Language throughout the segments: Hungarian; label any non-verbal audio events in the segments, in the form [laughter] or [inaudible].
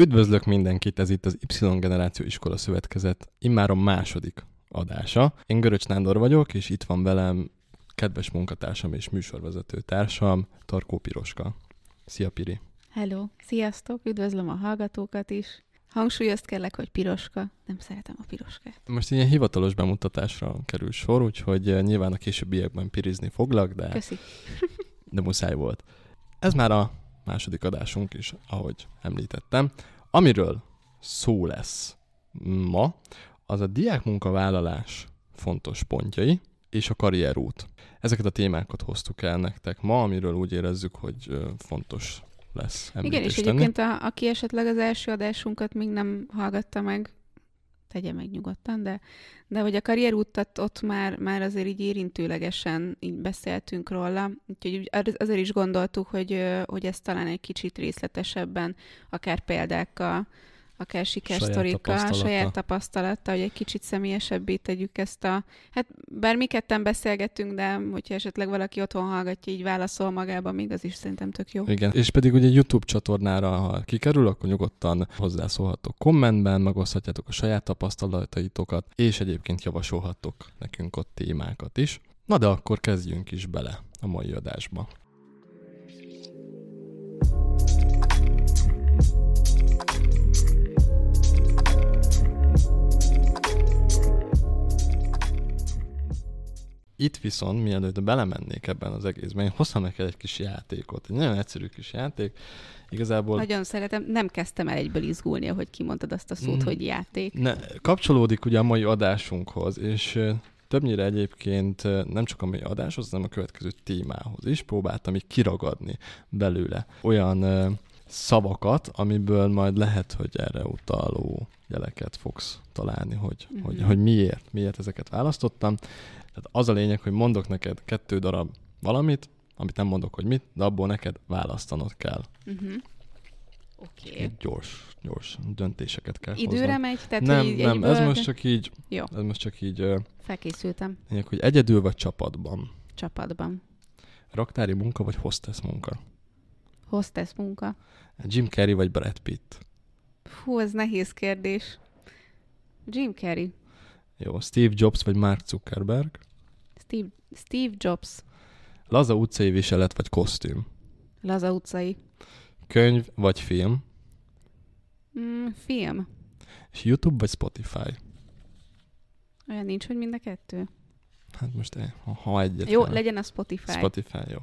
Üdvözlök mindenkit, ez itt az Y Generáció Iskola Szövetkezet immár a második adása. Én Göröcs Nándor vagyok, és itt van velem kedves munkatársam és műsorvezető társam, Tarkó Piroska. Szia Piri! Hello! Sziasztok! Üdvözlöm a hallgatókat is! Hangsúlyozt kellek, hogy piroska. Nem szeretem a piroskát. Most ilyen hivatalos bemutatásra kerül sor, úgyhogy eh, nyilván a későbbiekben pirizni foglak, de, Köszi. de muszáj volt. Ez már a második adásunk is, ahogy említettem. Amiről szó lesz ma, az a diákmunkavállalás fontos pontjai és a karrierút. Ezeket a témákat hoztuk el nektek ma, amiről úgy érezzük, hogy fontos lesz Igen, és tenni. egyébként a, aki esetleg az első adásunkat még nem hallgatta meg, tegye meg nyugodtan, de, de hogy a karrierútat ott már, már azért így érintőlegesen így beszéltünk róla, úgyhogy azért is gondoltuk, hogy, hogy ezt talán egy kicsit részletesebben, akár példákkal, akár sikersztorikkal, saját, saját tapasztalattal, hogy egy kicsit személyesebbé tegyük ezt a... Hát bár mi ketten beszélgettünk, de hogyha esetleg valaki otthon hallgatja, így válaszol magába, még az is szerintem tök jó. Igen, és pedig ugye YouTube csatornára, ha kikerül, akkor nyugodtan hozzászólhatok kommentben, megoszthatjátok a saját tapasztalataitokat, és egyébként javasolhatok nekünk ott témákat is. Na de akkor kezdjünk is bele a mai adásba. Itt viszont, mielőtt belemennék ebben az egészben, én hoztam neked egy kis játékot. Egy nagyon egyszerű kis játék. Igazából... Nagyon szeretem. Nem kezdtem el egyből izgulni, ahogy kimondtad azt a szót, mm. hogy játék. Ne, kapcsolódik ugye a mai adásunkhoz, és többnyire egyébként nem csak a mai adáshoz, hanem a következő témához is próbáltam így kiragadni belőle olyan szavakat, amiből majd lehet, hogy erre utaló jeleket fogsz találni, hogy, mm-hmm. hogy, hogy miért, miért ezeket választottam. Tehát az a lényeg, hogy mondok neked kettő darab valamit, amit nem mondok, hogy mit, de abból neked választanod kell. Uh-huh. Oké. Okay. Gyors, gyors döntéseket kell Időre hoznod. megy? Tehát, nem, hogy nem, ez most csak így, Jó. ez most csak így, Felkészültem. lényeg, hogy egyedül vagy csapatban. Csapatban. Raktári munka vagy hostess munka? Hostess munka. Jim Carrey vagy Brad Pitt? Hú, ez nehéz kérdés. Jim Carrey. Jó, Steve Jobs vagy Mark Zuckerberg? Steve, Steve Jobs. Laza utcai viselet vagy kosztüm? Laza utcai. Könyv vagy film? Mm, film. És YouTube vagy Spotify? Olyan nincs, hogy mind a kettő? Hát most eh, ha, ha egyet Jó, kell. legyen a Spotify. Spotify, jó.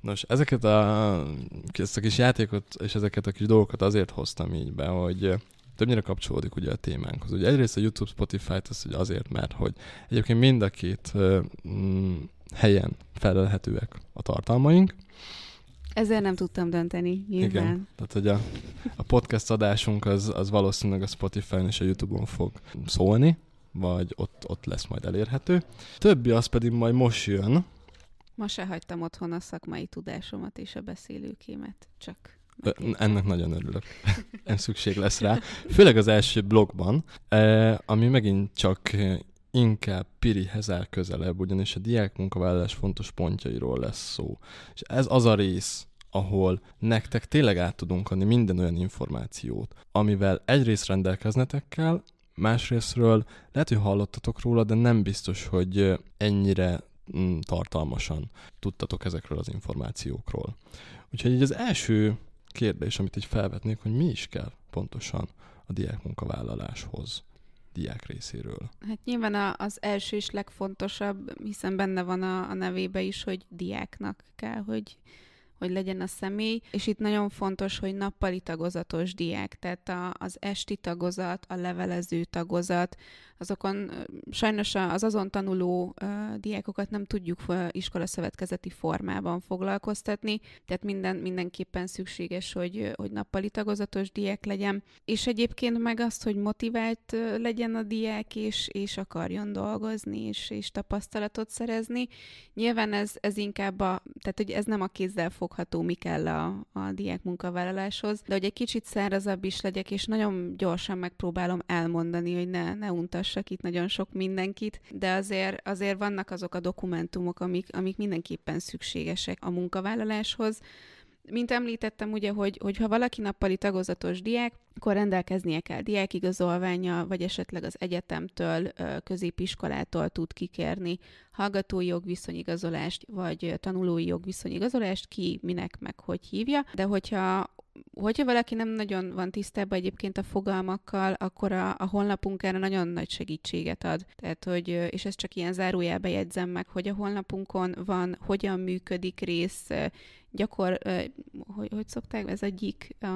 Nos, ezeket a, ezt a kis játékot és ezeket a kis dolgokat azért hoztam így be, hogy többnyire kapcsolódik ugye a témánkhoz. Ugye egyrészt a YouTube, Spotify-t az ugye azért, mert hogy egyébként mind a két mm, helyen felelhetőek a tartalmaink. Ezzel nem tudtam dönteni, nyilván. Igen, tehát hogy a, a podcast adásunk az, az valószínűleg a Spotify-on és a YouTube-on fog szólni, vagy ott, ott lesz majd elérhető. Többi az pedig majd most jön. Ma se hagytam otthon a szakmai tudásomat és a beszélőkémet, csak ennek nagyon örülök. [laughs] Nem szükség lesz rá. Főleg az első blogban, ami megint csak inkább Pirihez áll közelebb, ugyanis a diák munkavállalás fontos pontjairól lesz szó. És ez az a rész, ahol nektek tényleg át tudunk adni minden olyan információt, amivel egyrészt rendelkeznetek kell, másrésztről lehet, hogy hallottatok róla, de nem biztos, hogy ennyire mm, tartalmasan tudtatok ezekről az információkról. Úgyhogy az első kérdés, amit így felvetnék, hogy mi is kell pontosan a diák munkavállaláshoz diák részéről. Hát nyilván az első is legfontosabb, hiszen benne van a, a nevébe is, hogy diáknak kell, hogy hogy legyen a személy, és itt nagyon fontos, hogy nappali tagozatos diák, tehát a, az esti tagozat, a levelező tagozat, azokon sajnos az azon tanuló diákokat nem tudjuk uh, iskolaszövetkezeti formában foglalkoztatni, tehát minden, mindenképpen szükséges, hogy, hogy nappali tagozatos diák legyen, és egyébként meg azt, hogy motivált legyen a diák, és, és akarjon dolgozni, és, és tapasztalatot szerezni. Nyilván ez, ez inkább a, tehát hogy ez nem a kézzel fogható, mi kell a, a diák munkavállaláshoz, de hogy egy kicsit szárazabb is legyek, és nagyon gyorsan megpróbálom elmondani, hogy ne, ne untas olvassak itt nagyon sok mindenkit, de azért, azért vannak azok a dokumentumok, amik, amik mindenképpen szükségesek a munkavállaláshoz. Mint említettem, ugye, hogy, hogy ha valaki nappali tagozatos diák, akkor rendelkeznie kell diákigazolványa, vagy esetleg az egyetemtől, középiskolától tud kikérni hallgatói jogviszonyigazolást, vagy tanulói jogviszonyigazolást, ki minek meg hogy hívja. De hogyha hogyha valaki nem nagyon van tisztában egyébként a fogalmakkal, akkor a, a honlapunk erre nagyon nagy segítséget ad. Tehát, hogy, és ezt csak ilyen zárójelbe jegyzem meg, hogy a honlapunkon van, hogyan működik rész, gyakor, hogy, hogy szokták, ez egyik a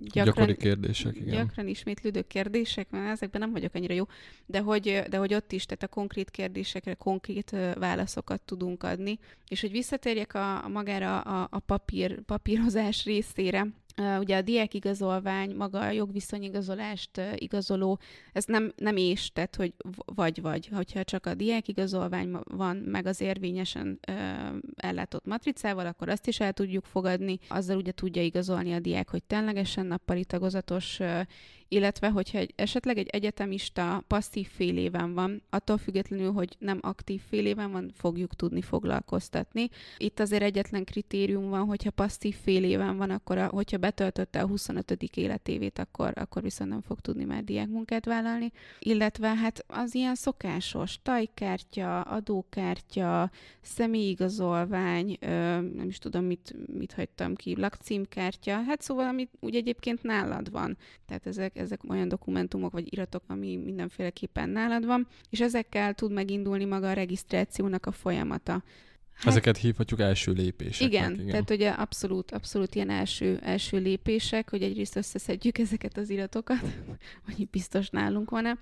gyakran, gyakori kérdések, igen. Gyakran ismétlődő kérdések, mert ezekben nem vagyok annyira jó, de hogy, de hogy ott is, tehát a konkrét kérdésekre konkrét válaszokat tudunk adni, és hogy visszatérjek a, a magára a, a papír, papírozás részére, ugye a diákigazolvány, maga a jogviszonyigazolást igazoló, ez nem, nem és, tehát hogy vagy-vagy, hogyha csak a diákigazolvány van, meg az érvényesen ö, ellátott matricával, akkor azt is el tudjuk fogadni, azzal ugye tudja igazolni a diák, hogy ténylegesen nappali tagozatos illetve hogyha egy, esetleg egy egyetemista passzív fél éven van, attól függetlenül, hogy nem aktív fél éven van, fogjuk tudni foglalkoztatni. Itt azért egyetlen kritérium van, hogyha passzív fél éven van, akkor a, hogyha betöltötte a 25. életévét, akkor, akkor viszont nem fog tudni már diákmunkát vállalni. Illetve hát az ilyen szokásos tajkártya, adókártya, személyigazolvány, ö, nem is tudom, mit, mit hagytam ki, lakcímkártya, hát szóval, amit úgy egyébként nálad van. Tehát ezek, ezek olyan dokumentumok vagy iratok, ami mindenféleképpen nálad van, és ezekkel tud megindulni maga a regisztrációnak a folyamata. Hát, Ezeket hívhatjuk első lépések. Igen, igen, tehát ugye abszolút, abszolút ilyen első, első lépések, hogy egyrészt összeszedjük ezeket az iratokat, [laughs] hogy biztos nálunk van-e.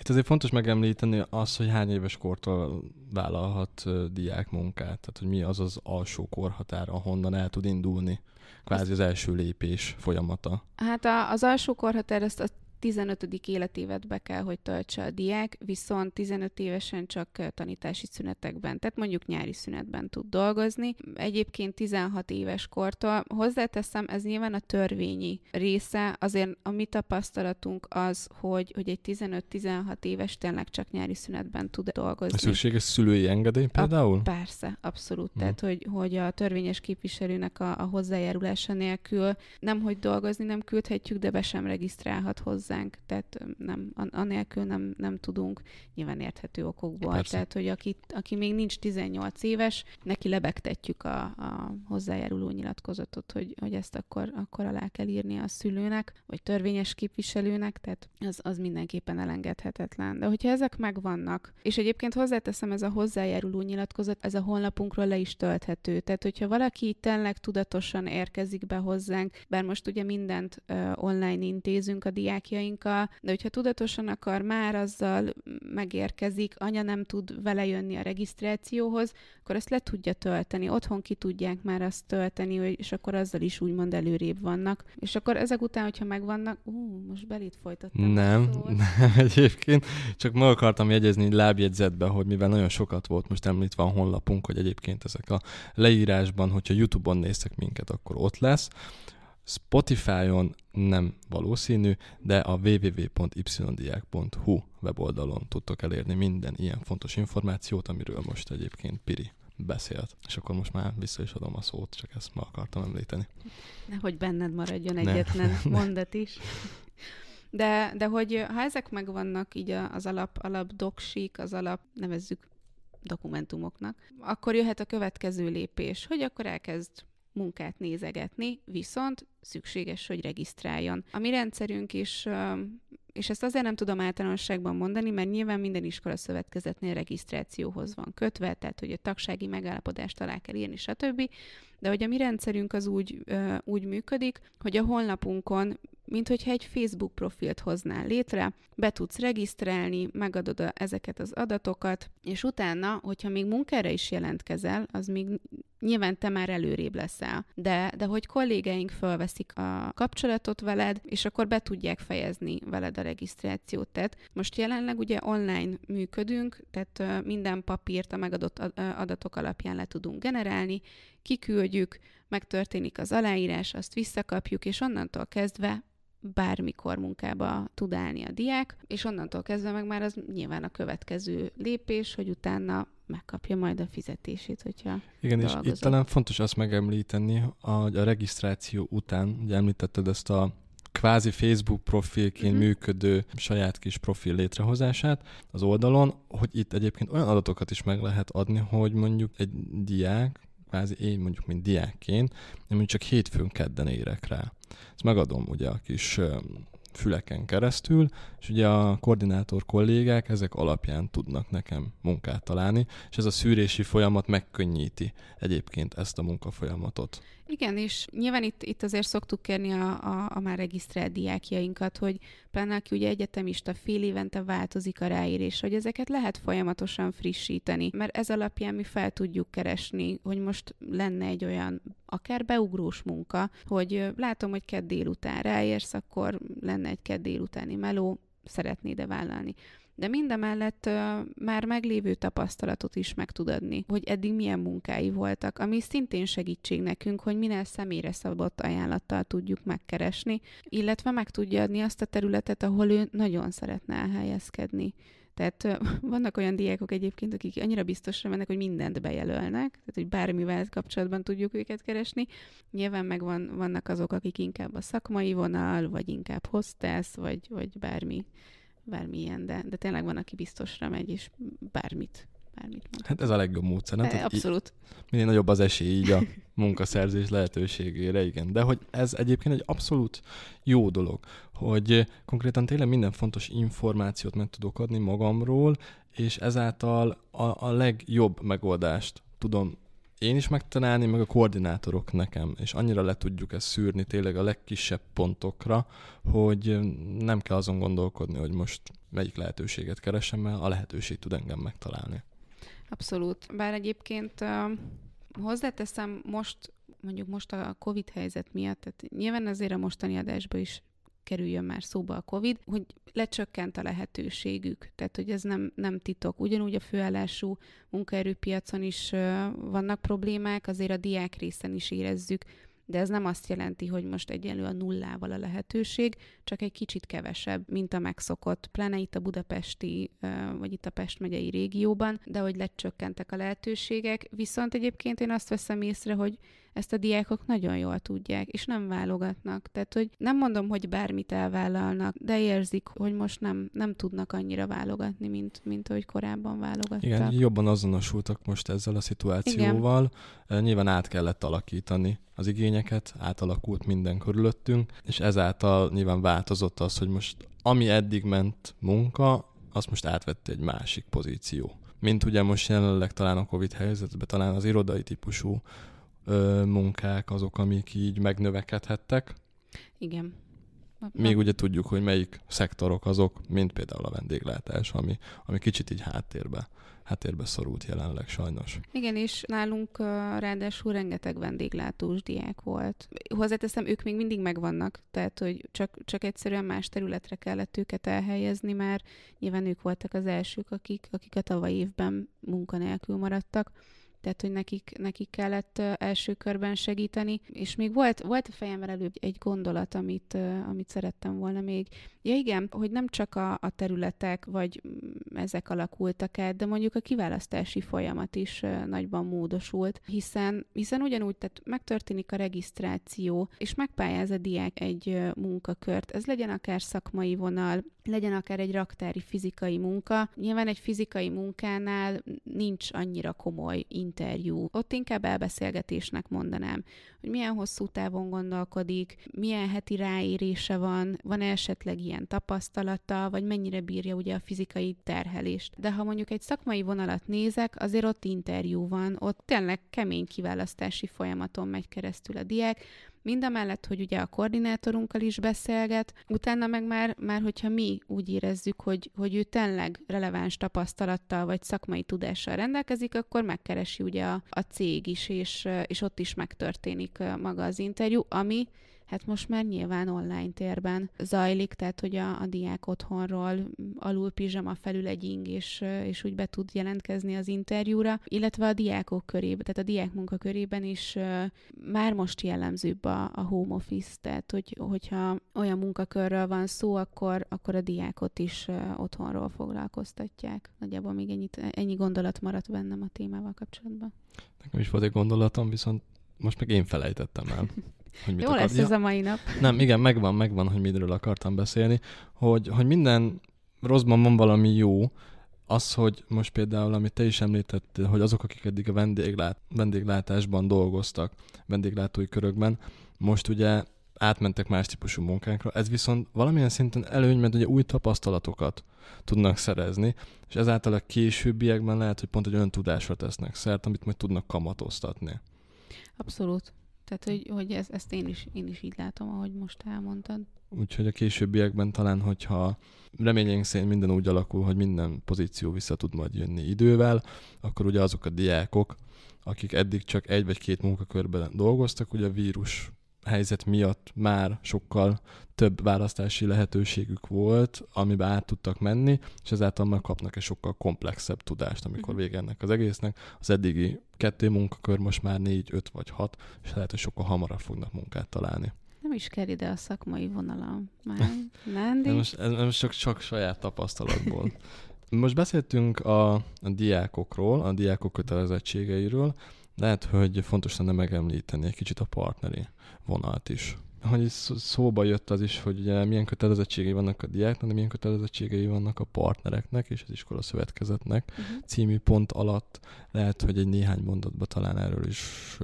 Itt azért fontos megemlíteni az, hogy hány éves kortól vállalhat diák munkát, tehát hogy mi az az alsó korhatár, ahonnan el tud indulni kvázi az első lépés folyamata. Hát a, az alsó korhatár ezt a 15. életévet be kell, hogy töltse a diák, viszont 15 évesen csak tanítási szünetekben, tehát mondjuk nyári szünetben tud dolgozni. Egyébként 16 éves kortól, hozzáteszem, ez nyilván a törvényi része, azért a mi tapasztalatunk az, hogy, hogy egy 15-16 éves tényleg csak nyári szünetben tud dolgozni. A szükséges szülői engedély például? A, persze, abszolút. Hmm. Tehát, hogy, hogy a törvényes képviselőnek a, a hozzájárulása nélkül nem, hogy dolgozni nem küldhetjük, de be sem regisztrálhat hozzá hozzánk, tehát nem, anélkül nem, nem tudunk, nyilván érthető okokból. Persze. Tehát, hogy aki, aki még nincs 18 éves, neki lebegtetjük a, a hozzájáruló nyilatkozatot, hogy, hogy ezt akkor, akkor alá kell írni a szülőnek, vagy törvényes képviselőnek, tehát az, az mindenképpen elengedhetetlen. De hogyha ezek megvannak, és egyébként hozzáteszem, ez a hozzájáruló nyilatkozat, ez a honlapunkról le is tölthető. Tehát, hogyha valaki tényleg tudatosan érkezik be hozzánk, bár most ugye mindent uh, online intézünk a diákjaink, barátainkkal, de hogyha tudatosan akar, már azzal megérkezik, anya nem tud vele jönni a regisztrációhoz, akkor azt le tudja tölteni, otthon ki tudják már azt tölteni, és akkor azzal is úgymond előrébb vannak. És akkor ezek után, hogyha megvannak, ú, most belét folytattam. Nem, [laughs] nem egyébként, csak meg akartam jegyezni lábjegyzetbe, hogy mivel nagyon sokat volt most említve a honlapunk, hogy egyébként ezek a leírásban, hogyha YouTube-on néztek minket, akkor ott lesz, Spotify-on nem valószínű, de a www.ydiak.hu weboldalon tudtok elérni minden ilyen fontos információt, amiről most egyébként Piri beszélt. És akkor most már vissza is adom a szót, csak ezt ma akartam említeni. Nehogy benned maradjon egyetlen [laughs] ne. mondat is. De, de hogy ha ezek megvannak, így az alap, alap doksik, az alap, nevezzük dokumentumoknak, akkor jöhet a következő lépés, hogy akkor elkezd munkát nézegetni, viszont szükséges, hogy regisztráljon. A mi rendszerünk is és ezt azért nem tudom általánosságban mondani, mert nyilván minden iskola szövetkezetnél regisztrációhoz van kötve, tehát hogy a tagsági megállapodást alá kell írni, stb. De hogy a mi rendszerünk az úgy, úgy működik, hogy a honlapunkon, mint hogyha egy Facebook profilt hoznál létre, be tudsz regisztrálni, megadod a, ezeket az adatokat, és utána, hogyha még munkára is jelentkezel, az még nyilván te már előrébb leszel. De, de hogy kollégáink fölveszik a kapcsolatot veled, és akkor be tudják fejezni veled a regisztrációt. Tehát most jelenleg ugye online működünk, tehát minden papírt a megadott adatok alapján le tudunk generálni, kiküldjük, megtörténik az aláírás, azt visszakapjuk, és onnantól kezdve bármikor munkába tud állni a diák, és onnantól kezdve meg már az nyilván a következő lépés, hogy utána megkapja majd a fizetését, hogyha Igen, dolgozok. és itt talán fontos azt megemlíteni, hogy a regisztráció után, ugye említetted ezt a kvázi Facebook profilként uh-huh. működő saját kis profil létrehozását az oldalon, hogy itt egyébként olyan adatokat is meg lehet adni, hogy mondjuk egy diák, kvázi én mondjuk, mint diákként, én mondjuk csak hétfőn kedden érek rá. Ezt megadom ugye a kis füleken keresztül, és ugye a koordinátor kollégák ezek alapján tudnak nekem munkát találni, és ez a szűrési folyamat megkönnyíti egyébként ezt a munkafolyamatot. Igen, és nyilván itt, itt azért szoktuk kérni a, a, a már regisztrált diákjainkat, hogy pláne aki ugye egyetemista fél évente változik a ráírés, hogy ezeket lehet folyamatosan frissíteni, mert ez alapján mi fel tudjuk keresni, hogy most lenne egy olyan akár beugrós munka, hogy látom, hogy kedd délután ráérsz, akkor lenne egy kedd délutáni meló, szeretnéd-e vállalni de mindemellett uh, már meglévő tapasztalatot is meg tud adni, hogy eddig milyen munkái voltak, ami szintén segítség nekünk, hogy minél személyre szabott ajánlattal tudjuk megkeresni, illetve meg tudja adni azt a területet, ahol ő nagyon szeretne elhelyezkedni. Tehát [laughs] vannak olyan diákok egyébként, akik annyira biztosra mennek, hogy mindent bejelölnek, tehát hogy bármivel kapcsolatban tudjuk őket keresni. Nyilván meg van, vannak azok, akik inkább a szakmai vonal, vagy inkább hostess, vagy, vagy bármi bármilyen, de, de tényleg van, aki biztosra megy, és bármit bármit mond. Hát ez a legjobb módszer, nem? De, abszolút. Így, minél nagyobb az esély így a [laughs] munkaszerzés lehetőségére, igen. De hogy ez egyébként egy abszolút jó dolog, hogy konkrétan tényleg minden fontos információt meg tudok adni magamról, és ezáltal a, a legjobb megoldást tudom én is megtalálni, meg a koordinátorok nekem, és annyira le tudjuk ezt szűrni tényleg a legkisebb pontokra, hogy nem kell azon gondolkodni, hogy most melyik lehetőséget keresem, mert a lehetőség tud engem megtalálni. Abszolút. Bár egyébként hozzáteszem most, mondjuk most a Covid helyzet miatt, tehát nyilván azért a mostani adásban is kerüljön már szóba a COVID, hogy lecsökkent a lehetőségük. Tehát, hogy ez nem, nem titok. Ugyanúgy a főállású munkaerőpiacon is vannak problémák, azért a diák részen is érezzük, de ez nem azt jelenti, hogy most egyenlő a nullával a lehetőség, csak egy kicsit kevesebb, mint a megszokott, pláne itt a budapesti, vagy itt a Pest megyei régióban, de hogy lecsökkentek a lehetőségek. Viszont egyébként én azt veszem észre, hogy ezt a diákok nagyon jól tudják, és nem válogatnak. Tehát, hogy nem mondom, hogy bármit elvállalnak, de érzik, hogy most nem, nem tudnak annyira válogatni, mint, mint ahogy korábban válogattak. Igen, jobban azonosultak most ezzel a szituációval. Igen. Nyilván át kellett alakítani az igényeket, átalakult minden körülöttünk, és ezáltal nyilván változott az, hogy most ami eddig ment munka, azt most átvette egy másik pozíció. Mint ugye most jelenleg talán a Covid helyzetben, talán az irodai típusú ö, munkák azok, amik így megnövekedhettek. Igen. Még ugye tudjuk, hogy melyik szektorok azok, mint például a vendéglátás, ami, ami kicsit így háttérbe, háttérbe szorult jelenleg sajnos. Igen, és nálunk ráadásul rengeteg vendéglátós diák volt. Hozzáteszem, ők még mindig megvannak, tehát hogy csak, csak egyszerűen más területre kellett őket elhelyezni, mert nyilván ők voltak az elsők, akik, akik a tavaly évben munkanélkül maradtak tehát hogy nekik, nekik kellett első körben segíteni, és még volt, volt a fejemben előbb egy gondolat, amit, amit szerettem volna még. Ja igen, hogy nem csak a, a területek, vagy mm, ezek alakultak át, de mondjuk a kiválasztási folyamat is nagyban módosult, hiszen, hiszen ugyanúgy, tehát megtörténik a regisztráció, és megpályáz a diák egy munkakört, ez legyen akár szakmai vonal, legyen akár egy raktári fizikai munka. Nyilván egy fizikai munkánál nincs annyira komoly interjú. Ott inkább elbeszélgetésnek mondanám, hogy milyen hosszú távon gondolkodik, milyen heti ráérése van, van esetleg ilyen tapasztalata, vagy mennyire bírja ugye a fizikai terhelést. De ha mondjuk egy szakmai vonalat nézek, azért ott interjú van, ott tényleg kemény kiválasztási folyamaton megy keresztül a diák, Mind a mellett, hogy ugye a koordinátorunkkal is beszélget, utána meg már, már hogyha mi úgy érezzük, hogy, hogy ő tényleg releváns tapasztalattal vagy szakmai tudással rendelkezik, akkor megkeresi ugye a, a cég is, és, és ott is megtörténik maga az interjú, ami hát most már nyilván online térben zajlik, tehát hogy a, a diák otthonról alul pizsama felül egy ing, és, és úgy be tud jelentkezni az interjúra, illetve a diákok körében, tehát a diák munka körében is már most jellemzőbb a, a home office, tehát hogy, hogyha olyan munkakörről van szó, akkor, akkor a diákot is otthonról foglalkoztatják. Nagyjából még ennyit, ennyi gondolat maradt bennem a témával kapcsolatban. Nekem is volt egy gondolatom, viszont most meg én felejtettem el. [laughs] Hogy mit Jó akar... lesz ez a mai nap. Nem, igen, megvan, megvan, hogy miről akartam beszélni, hogy, hogy minden rosszban van valami jó, az, hogy most például, amit te is említettél, hogy azok, akik eddig a vendéglát, vendéglátásban dolgoztak, vendéglátói körökben, most ugye átmentek más típusú munkákra, ez viszont valamilyen szinten előny, mert ugye új tapasztalatokat tudnak szerezni, és ezáltal a későbbiekben lehet, hogy pont egy olyan tudásra tesznek szert, amit majd tudnak kamatoztatni. Abszolút. Tehát, hogy, hogy ez, ezt én is, én is így látom, ahogy most elmondtad. Úgyhogy a későbbiekben talán, hogyha reményénk szerint minden úgy alakul, hogy minden pozíció vissza tud majd jönni idővel, akkor ugye azok a diákok, akik eddig csak egy vagy két munkakörben dolgoztak, ugye a vírus helyzet miatt már sokkal több választási lehetőségük volt, amiben át tudtak menni, és ezáltal már kapnak egy sokkal komplexebb tudást, amikor uh-huh. vége ennek az egésznek. Az eddigi kettő munkakör most már négy, öt vagy hat, és lehet, hogy sokkal hamarabb fognak munkát találni. Nem is kell ide a szakmai vonalam. Már, [laughs] nem, most, ez most csak, csak saját tapasztalatból. Most beszéltünk a, a diákokról, a diákok kötelezettségeiről, lehet, hogy fontos lenne megemlíteni egy kicsit a partneri vonalt is. Hogy szóba jött az is, hogy ugye milyen kötelezettségei vannak a diáknak, de milyen kötelezettségei vannak a partnereknek és az iskola szövetkezetnek. Uh-huh. Című pont alatt lehet, hogy egy néhány mondatban talán erről is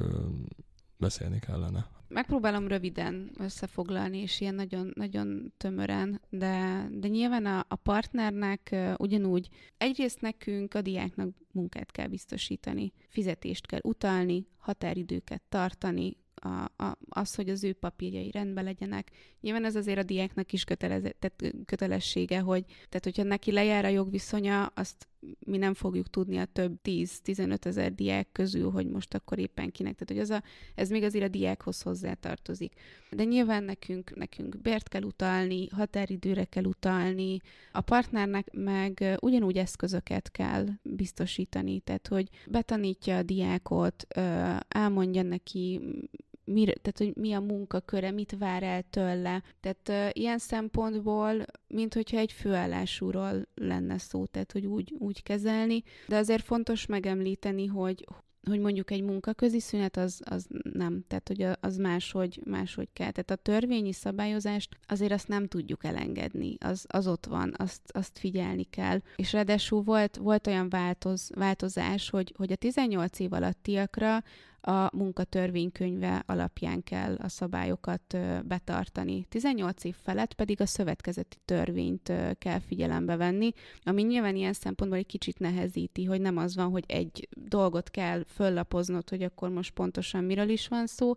beszélni kellene. Megpróbálom röviden összefoglalni, és ilyen nagyon, nagyon tömören, de, de nyilván a, a partnernek ugyanúgy egyrészt nekünk, a diáknak munkát kell biztosítani, fizetést kell utalni, határidőket tartani, a, a, az, hogy az ő papírjai rendben legyenek. Nyilván ez azért a diáknak is kötelez, tehát kötelessége, hogy tehát hogyha neki lejár a jogviszonya, azt mi nem fogjuk tudni a több 10-15 ezer diák közül, hogy most akkor éppen kinek. Tehát, hogy az a, ez még azért a diákhoz hozzátartozik. De nyilván nekünk, nekünk bért kell utalni, határidőre kell utalni, a partnernek meg ugyanúgy eszközöket kell biztosítani, tehát, hogy betanítja a diákot, elmondja neki, mire, tehát hogy mi a munkaköre, mit vár el tőle. Tehát uh, ilyen szempontból, mint hogyha egy főállásúról lenne szó, tehát hogy úgy, úgy kezelni, de azért fontos megemlíteni, hogy hogy mondjuk egy munkaközi szünet az, az nem, tehát hogy az máshogy, máshogy kell. Tehát a törvényi szabályozást azért azt nem tudjuk elengedni, az, az ott van, azt, azt figyelni kell. És ráadásul volt, volt olyan változ, változás, hogy, hogy a 18 év alattiakra a munkatörvénykönyve alapján kell a szabályokat betartani. 18 év felett pedig a szövetkezeti törvényt kell figyelembe venni, ami nyilván ilyen szempontból egy kicsit nehezíti, hogy nem az van, hogy egy dolgot kell föllapoznod, hogy akkor most pontosan miről is van szó,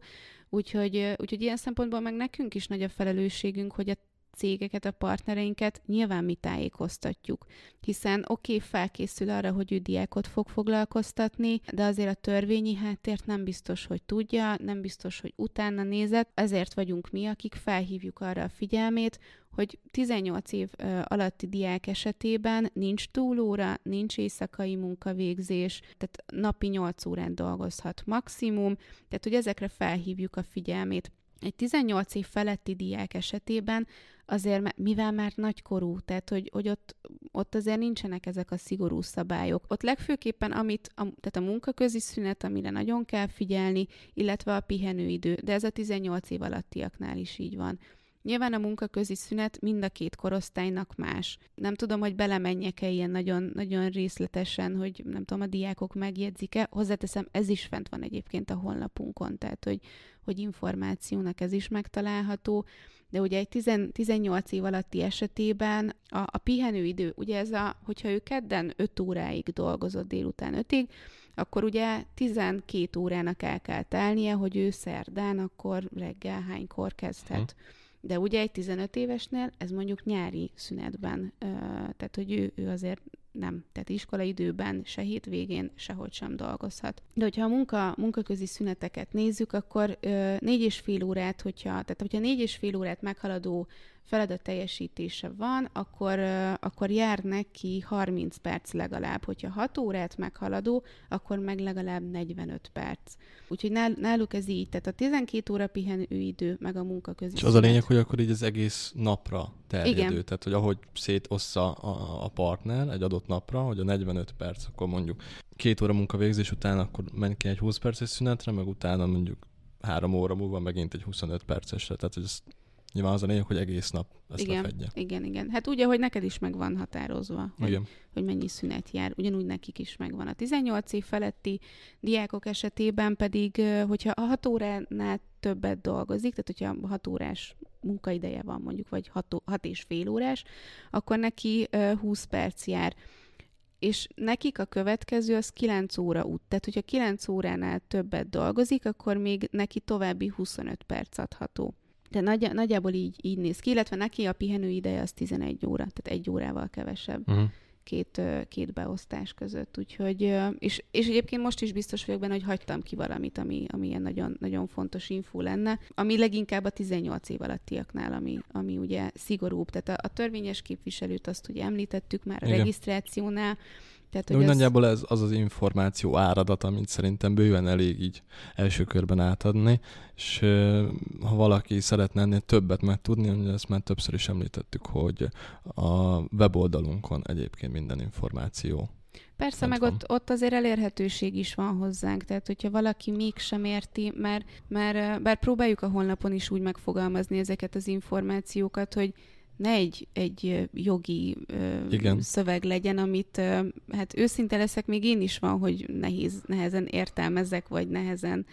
Úgyhogy, úgyhogy ilyen szempontból meg nekünk is nagy a felelősségünk, hogy a cégeket, a partnereinket nyilván mi tájékoztatjuk, hiszen oké, okay, felkészül arra, hogy ő diákot fog foglalkoztatni, de azért a törvényi háttért nem biztos, hogy tudja, nem biztos, hogy utána nézett, ezért vagyunk mi, akik felhívjuk arra a figyelmét, hogy 18 év alatti diák esetében nincs túlóra, nincs éjszakai munkavégzés, tehát napi 8 órán dolgozhat maximum, tehát hogy ezekre felhívjuk a figyelmét. Egy 18 év feletti diák esetében azért, mivel már nagykorú, tehát hogy, hogy ott, ott azért nincsenek ezek a szigorú szabályok. Ott legfőképpen, amit, a, tehát a munkaközi szünet, amire nagyon kell figyelni, illetve a pihenőidő, de ez a 18 év alattiaknál is így van. Nyilván a munkaközi szünet mind a két korosztálynak más. Nem tudom, hogy belemenjek-e ilyen nagyon, nagyon részletesen, hogy nem tudom, a diákok megjegyzik-e. Hozzáteszem, ez is fent van egyébként a honlapunkon, tehát hogy, hogy információnak ez is megtalálható de ugye egy 10, 18 év alatti esetében a, a pihenőidő, ugye ez a, hogyha ő kedden 5 óráig dolgozott délután 5-ig, akkor ugye 12 órának el kell telnie, hogy ő szerdán akkor reggel hánykor kezdhet. Hm. De ugye egy 15 évesnél ez mondjuk nyári szünetben, tehát hogy ő, ő azért nem. Tehát időben, se hétvégén, sehogy sem dolgozhat. De hogyha a munka, munkaközi szüneteket nézzük, akkor négy és fél órát, hogyha, tehát hogyha négy és fél órát meghaladó feladat teljesítése van, akkor, akkor jár neki 30 perc legalább. Hogyha 6 órát meghaladó, akkor meg legalább 45 perc. Úgyhogy náluk ez így, tehát a 12 óra pihenőidő, meg a munka között. És az a lényeg, hogy akkor így az egész napra terjedő, Igen. tehát hogy ahogy szétossza a, a partner egy adott napra, hogy a 45 perc, akkor mondjuk két óra munkavégzés után akkor menj ki egy 20 perces szünetre, meg utána mondjuk három óra múlva megint egy 25 percesre, tehát hogy ezt Nyilván az a lényeg, hogy egész nap ezt igen, lefedje. Igen, igen. Hát ugye, hogy neked is meg van határozva, hogy, hogy mennyi szünet jár. Ugyanúgy nekik is megvan. A 18 év feletti diákok esetében pedig, hogyha a 6 óránál többet dolgozik, tehát hogyha 6 órás munkaideje van mondjuk, vagy 6, 6 és fél órás, akkor neki 20 perc jár és nekik a következő az 9 óra út. Tehát, hogyha 9 óránál többet dolgozik, akkor még neki további 25 perc adható. De nagy, nagyjából így, így néz ki, illetve neki a pihenő ideje az 11 óra, tehát egy órával kevesebb. Uh-huh két, két beosztás között. Úgyhogy, és, és egyébként most is biztos vagyok benne, hogy hagytam ki valamit, ami, ami ilyen nagyon, nagyon fontos info lenne, ami leginkább a 18 év alattiaknál, ami, ami ugye szigorúbb. Tehát a, a törvényes képviselőt azt ugye említettük már a Igen. regisztrációnál, tehát, hogy Úgy nagyjából ez az az információ áradat, amit szerintem bőven elég így első körben átadni, és ha valaki szeretne ennél többet megtudni, ugye ezt már többször is említettük, hogy a weboldalunkon egyébként minden információ Persze, meg ott, ott azért elérhetőség is van hozzánk, tehát hogyha valaki mégsem érti, mert, mert bár próbáljuk a honlapon is úgy megfogalmazni ezeket az információkat, hogy ne egy, egy jogi Igen. szöveg legyen, amit hát őszinte leszek, még én is van, hogy nehéz, nehezen értelmezek, vagy nehezen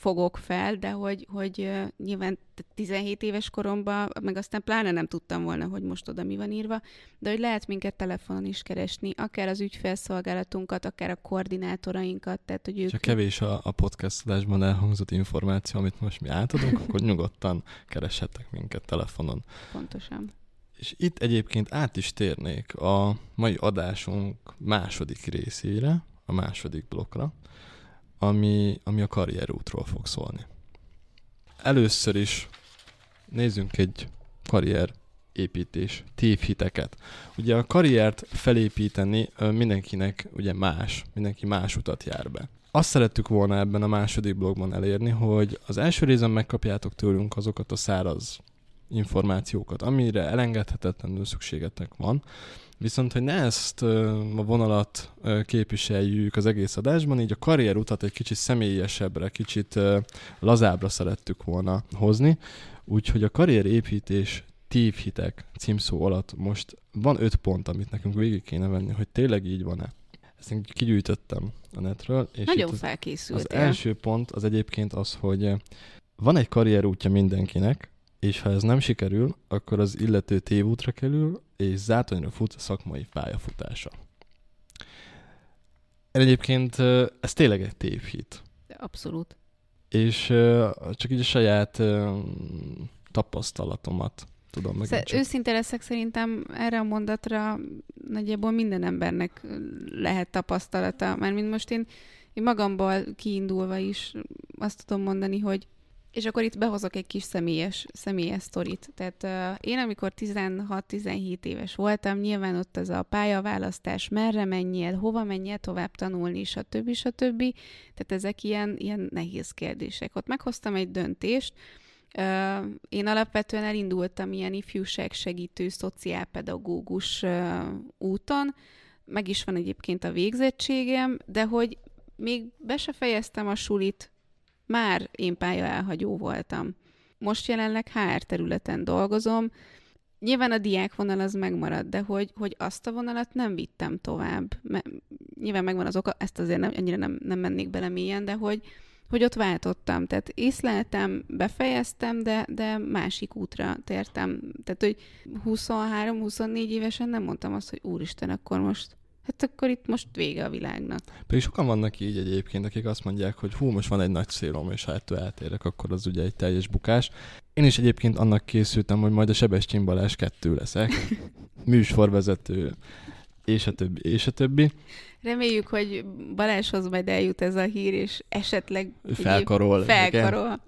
fogok fel, de hogy, hogy nyilván 17 éves koromban, meg aztán pláne nem tudtam volna, hogy most oda mi van írva, de hogy lehet minket telefonon is keresni, akár az ügyfelszolgálatunkat, akár a koordinátorainkat, tehát hogy ők... Ha kevés a, a podcast adásban elhangzott információ, amit most mi átadunk, [laughs] akkor nyugodtan kereshettek minket telefonon. Pontosan. És itt egyébként át is térnék a mai adásunk második részére, a második blokkra, ami, ami a karrierútról fog szólni. Először is nézzünk egy karrier építés, tévhiteket. Ugye a karriert felépíteni mindenkinek ugye más, mindenki más utat jár be. Azt szerettük volna ebben a második blogban elérni, hogy az első részen megkapjátok tőlünk azokat a száraz információkat, amire elengedhetetlenül szükségetek van, Viszont, hogy ne ezt a vonalat képviseljük az egész adásban, így a karrierutat egy kicsit személyesebbre, kicsit lazábbra szerettük volna hozni. Úgyhogy a karrierépítés tívhitek címszó alatt most van öt pont, amit nekünk végig kéne venni, hogy tényleg így van-e. Ezt én kigyűjtöttem a netről. És Nagyon felkészült. Az, az első pont az egyébként az, hogy van egy karrierútja mindenkinek, és ha ez nem sikerül, akkor az illető tévútra kerül, és zátonyra fut a szakmai pályafutása. Egyébként ez tényleg egy tévhit. Abszolút. És csak így a saját tapasztalatomat tudom meg. Szer- őszinte leszek, szerintem erre a mondatra nagyjából minden embernek lehet tapasztalata, mert mint most én, én magamból kiindulva is azt tudom mondani, hogy és akkor itt behozok egy kis személyes, személyes sztorit. Tehát uh, én, amikor 16-17 éves voltam, nyilván ott az a pályaválasztás, merre menjél, hova menjél tovább tanulni, stb. stb. Tehát ezek ilyen, ilyen nehéz kérdések. Ott meghoztam egy döntést, én alapvetően elindultam ilyen ifjúság segítő, szociálpedagógus uh, úton, meg is van egyébként a végzettségem, de hogy még be se fejeztem a sulit, már én pálya elhagyó voltam. Most jelenleg HR területen dolgozom, Nyilván a diákvonal az megmarad, de hogy, hogy azt a vonalat nem vittem tovább. M- nyilván megvan az oka, ezt azért nem, annyira nem, nem mennék bele mélyen, de hogy, hogy ott váltottam. Tehát észleltem, befejeztem, de, de másik útra tértem. Tehát, hogy 23-24 évesen nem mondtam azt, hogy úristen, akkor most hát akkor itt most vége a világnak. Pedig sokan vannak így egyébként, akik azt mondják, hogy hú, most van egy nagy célom, és ha ettől eltérek, akkor az ugye egy teljes bukás. Én is egyébként annak készültem, hogy majd a Sebestyén Balázs kettő leszek, [laughs] műsorvezető, és a többi, és a többi. Reméljük, hogy Balázshoz majd eljut ez a hír, és esetleg felkarol. Felkarol.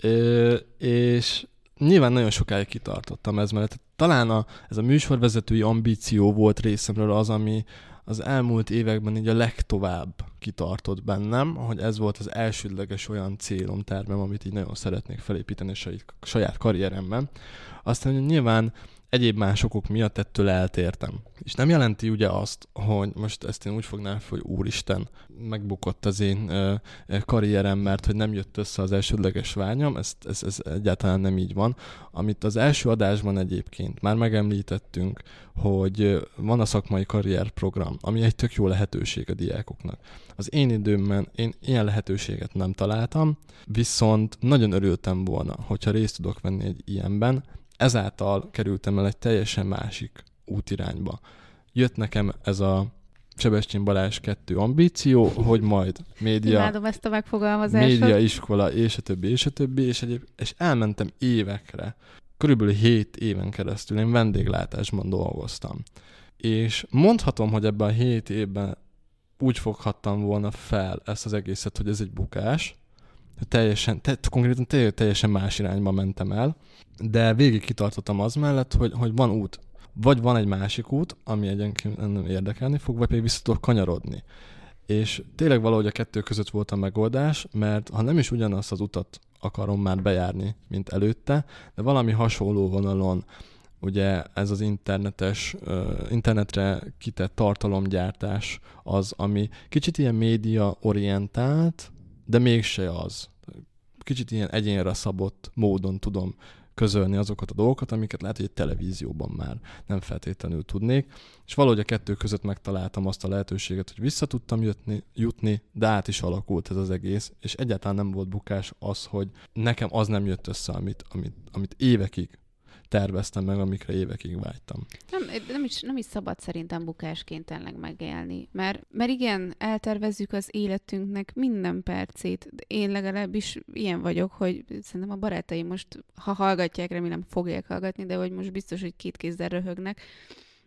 Ö, és nyilván nagyon sokáig kitartottam ez mellett. Talán a, ez a műsorvezetői ambíció volt részemről az, ami az elmúlt években így a legtovább kitartott bennem, hogy ez volt az elsődleges olyan célom, tervem, amit így nagyon szeretnék felépíteni saját karrieremben. Aztán nyilván egyéb más okok miatt ettől eltértem. És nem jelenti ugye azt, hogy most ezt én úgy fognám hogy úristen, megbukott az én ö, karrierem, mert hogy nem jött össze az elsődleges vágyam, ez, ez, ez egyáltalán nem így van. Amit az első adásban egyébként már megemlítettünk, hogy van a szakmai karrierprogram, ami egy tök jó lehetőség a diákoknak. Az én időmben én ilyen lehetőséget nem találtam, viszont nagyon örültem volna, hogyha részt tudok venni egy ilyenben, ezáltal kerültem el egy teljesen másik útirányba. Jött nekem ez a Sebestyén Balázs kettő ambíció, hogy majd média, Imádom ezt a megfogalmazást. média iskola, és a többi, és a többi, és, egyéb, és elmentem évekre. Körülbelül 7 éven keresztül én vendéglátásban dolgoztam. És mondhatom, hogy ebben a 7 évben úgy foghattam volna fel ezt az egészet, hogy ez egy bukás, teljesen, te, konkrétan teljesen más irányba mentem el, de végig kitartottam az mellett, hogy, hogy van út. Vagy van egy másik út, ami egyenként nem érdekelni fog, vagy pedig vissza tudok kanyarodni. És tényleg valahogy a kettő között volt a megoldás, mert ha nem is ugyanazt az utat akarom már bejárni, mint előtte, de valami hasonló vonalon, ugye ez az internetes, internetre kitett tartalomgyártás az, ami kicsit ilyen média orientált, de mégse az. Kicsit ilyen egyénre szabott módon tudom közölni azokat a dolgokat, amiket lehet, hogy egy televízióban már nem feltétlenül tudnék. És valahogy a kettő között megtaláltam azt a lehetőséget, hogy vissza tudtam jutni, jutni, de át is alakult ez az egész, és egyáltalán nem volt bukás az, hogy nekem az nem jött össze, amit, amit, amit évekig terveztem meg, amikre évekig vágytam. Nem, nem, is, nem is szabad szerintem bukásként tényleg megélni. Mert, mert igen, eltervezzük az életünknek minden percét. Én legalábbis ilyen vagyok, hogy szerintem a barátaim most, ha hallgatják, remélem fogják hallgatni, de hogy most biztos, hogy két kézzel röhögnek,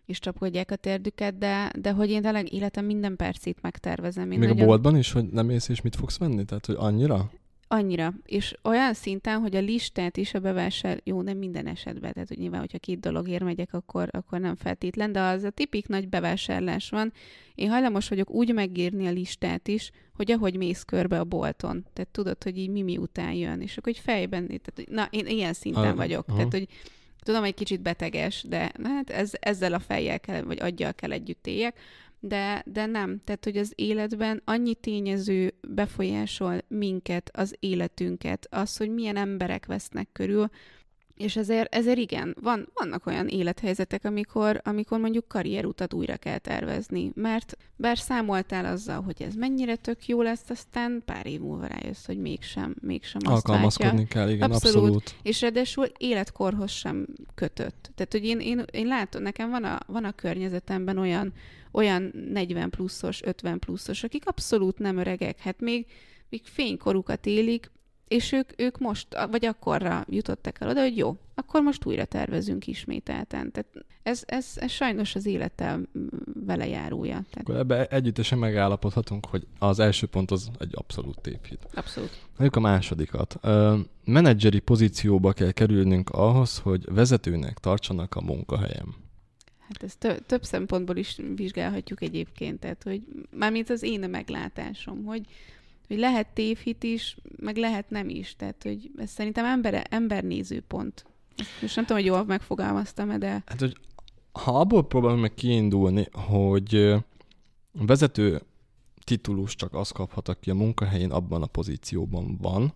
és csapkodják a térdüket, de, de hogy én tényleg életem minden percét megtervezem. Én Még nagyon... a boltban is, hogy nem ész és mit fogsz venni? Tehát, hogy annyira? Annyira. És olyan szinten, hogy a listát is a bevásár, jó, nem minden esetben, tehát hogy nyilván, hogyha két dologért megyek, akkor, akkor nem feltétlen, de az a tipik nagy bevásárlás van. Én hajlamos vagyok úgy megírni a listát is, hogy ahogy mész körbe a bolton. Tehát tudod, hogy így mi mi után jön. És akkor hogy fejben, tehát, na, én ilyen szinten uh, vagyok. Uh-huh. Tehát, hogy tudom, egy kicsit beteges, de hát ez, ezzel a fejjel kell, vagy aggyal kell együtt éljek de, de nem. Tehát, hogy az életben annyi tényező befolyásol minket, az életünket, az, hogy milyen emberek vesznek körül, és ezért, ezért igen, van, vannak olyan élethelyzetek, amikor, amikor mondjuk karrierutat újra kell tervezni, mert bár számoltál azzal, hogy ez mennyire tök jó lesz, aztán pár év múlva rájössz, hogy mégsem, mégsem azt Alkalmazkodni látja. kell, igen, abszolút. abszolút. És ráadásul életkorhoz sem kötött. Tehát, hogy én, én, én látom, nekem van a, van a környezetemben olyan, olyan 40 pluszos, 50 pluszos, akik abszolút nem öregek, hát még, még fénykorukat élik, és ők, ők most, vagy akkorra jutottak el oda, hogy jó, akkor most újra tervezünk ismételten. Tehát ez, ez, ez sajnos az élettel vele járója. Tehát... Akkor ebbe együttesen megállapodhatunk, hogy az első pont az egy abszolút tévhit. Abszolút. Mondjuk a másodikat. menedzseri pozícióba kell kerülnünk ahhoz, hogy vezetőnek tartsanak a munkahelyem. Hát ezt tö- több szempontból is vizsgálhatjuk egyébként, tehát hogy mármint az én meglátásom, hogy hogy lehet tévhit is, meg lehet nem is. Tehát, hogy ez szerintem ember, embernézőpont. Most nem tudom, hogy jól megfogalmaztam-e, de... Hát, hogy ha abból próbálom meg kiindulni, hogy vezető titulus csak az kaphat, aki a munkahelyén abban a pozícióban van,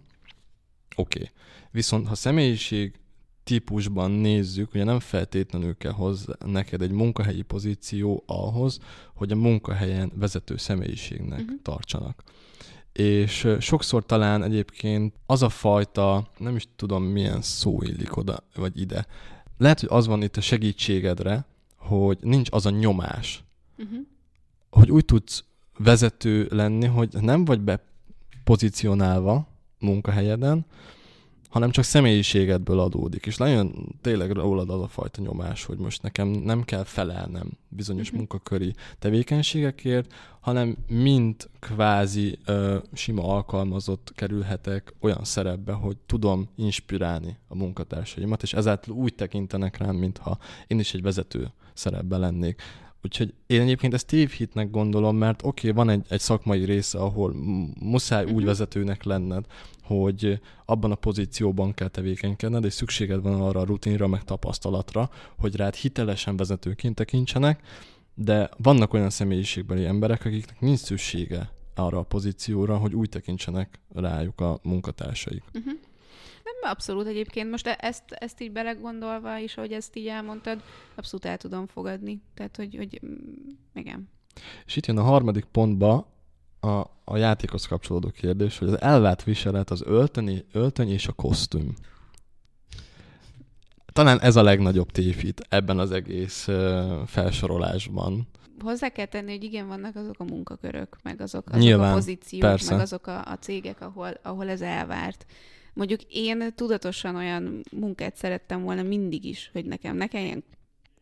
oké. Okay. Viszont ha személyiség típusban nézzük, ugye nem feltétlenül kell hozzá neked egy munkahelyi pozíció ahhoz, hogy a munkahelyen vezető személyiségnek uh-huh. tartsanak és sokszor talán egyébként az a fajta, nem is tudom milyen szó illik oda, vagy ide, lehet, hogy az van itt a segítségedre, hogy nincs az a nyomás, uh-huh. hogy úgy tudsz vezető lenni, hogy nem vagy bepozícionálva munkahelyeden, hanem csak személyiségedből adódik. És nagyon tényleg rólad az a fajta nyomás, hogy most nekem nem kell felelnem bizonyos uh-huh. munkaköri tevékenységekért, hanem mint kvázi ö, sima alkalmazott kerülhetek olyan szerepbe, hogy tudom inspirálni a munkatársaimat, és ezáltal úgy tekintenek rám, mintha én is egy vezető szerepben lennék. Úgyhogy én egyébként ezt tévhitnek gondolom, mert oké, okay, van egy, egy szakmai része, ahol muszáj úgy mhm. vezetőnek lenned, hogy abban a pozícióban kell tevékenykedned, és szükséged van arra a rutinra, meg tapasztalatra, hogy rád hitelesen vezetőként tekintsenek, de vannak olyan személyiségbeli emberek, akiknek nincs szüksége arra a pozícióra, hogy úgy tekintsenek rájuk a munkatársaik. Uh-huh. Nem, abszolút egyébként. Most e- ezt, ezt így belegondolva, és ahogy ezt így elmondtad, abszolút el tudom fogadni. Tehát, hogy, hogy mm, igen. És itt jön a harmadik pontba a, a játékhoz kapcsolódó kérdés, hogy az elvált viselet, az öltöny, öltöny és a kosztüm. Talán ez a legnagyobb tévhit ebben az egész uh, felsorolásban. Hozzá kell tenni, hogy igen, vannak azok a munkakörök, meg azok, azok Nyilván, a pozíciók, persze. meg azok a, a cégek, ahol, ahol ez elvárt. Mondjuk én tudatosan olyan munkát szerettem volna mindig is, hogy nekem ne kelljen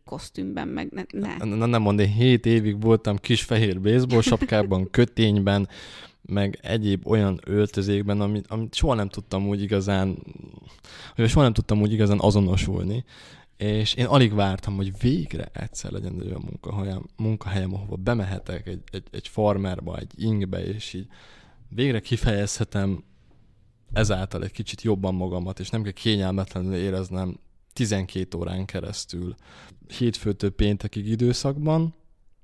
kosztümben, meg ne. ne. Na, nem mondd, én hét évig voltam kis fehér baseball sapkában, [laughs] kötényben, meg egyéb olyan öltözékben, amit, amit soha nem tudtam úgy igazán, hogy soha nem tudtam úgy igazán azonosulni. És én alig vártam, hogy végre egyszer legyen egy olyan munkahelyem, munkahelyem ahova bemehetek egy, egy, egy farmerba, egy ingbe, és így végre kifejezhetem ezáltal egy kicsit jobban magamat, és nem kell kényelmetlenül éreznem 12 órán keresztül hétfőtől péntekig időszakban,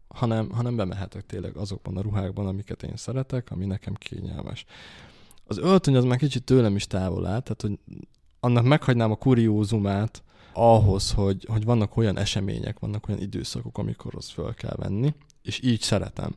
hanem, hanem bemehetek tényleg azokban a ruhákban, amiket én szeretek, ami nekem kényelmes. Az öltöny az már kicsit tőlem is távol áll, tehát hogy annak meghagynám a kuriózumát ahhoz, hogy, hogy vannak olyan események, vannak olyan időszakok, amikor azt föl kell venni, és így szeretem.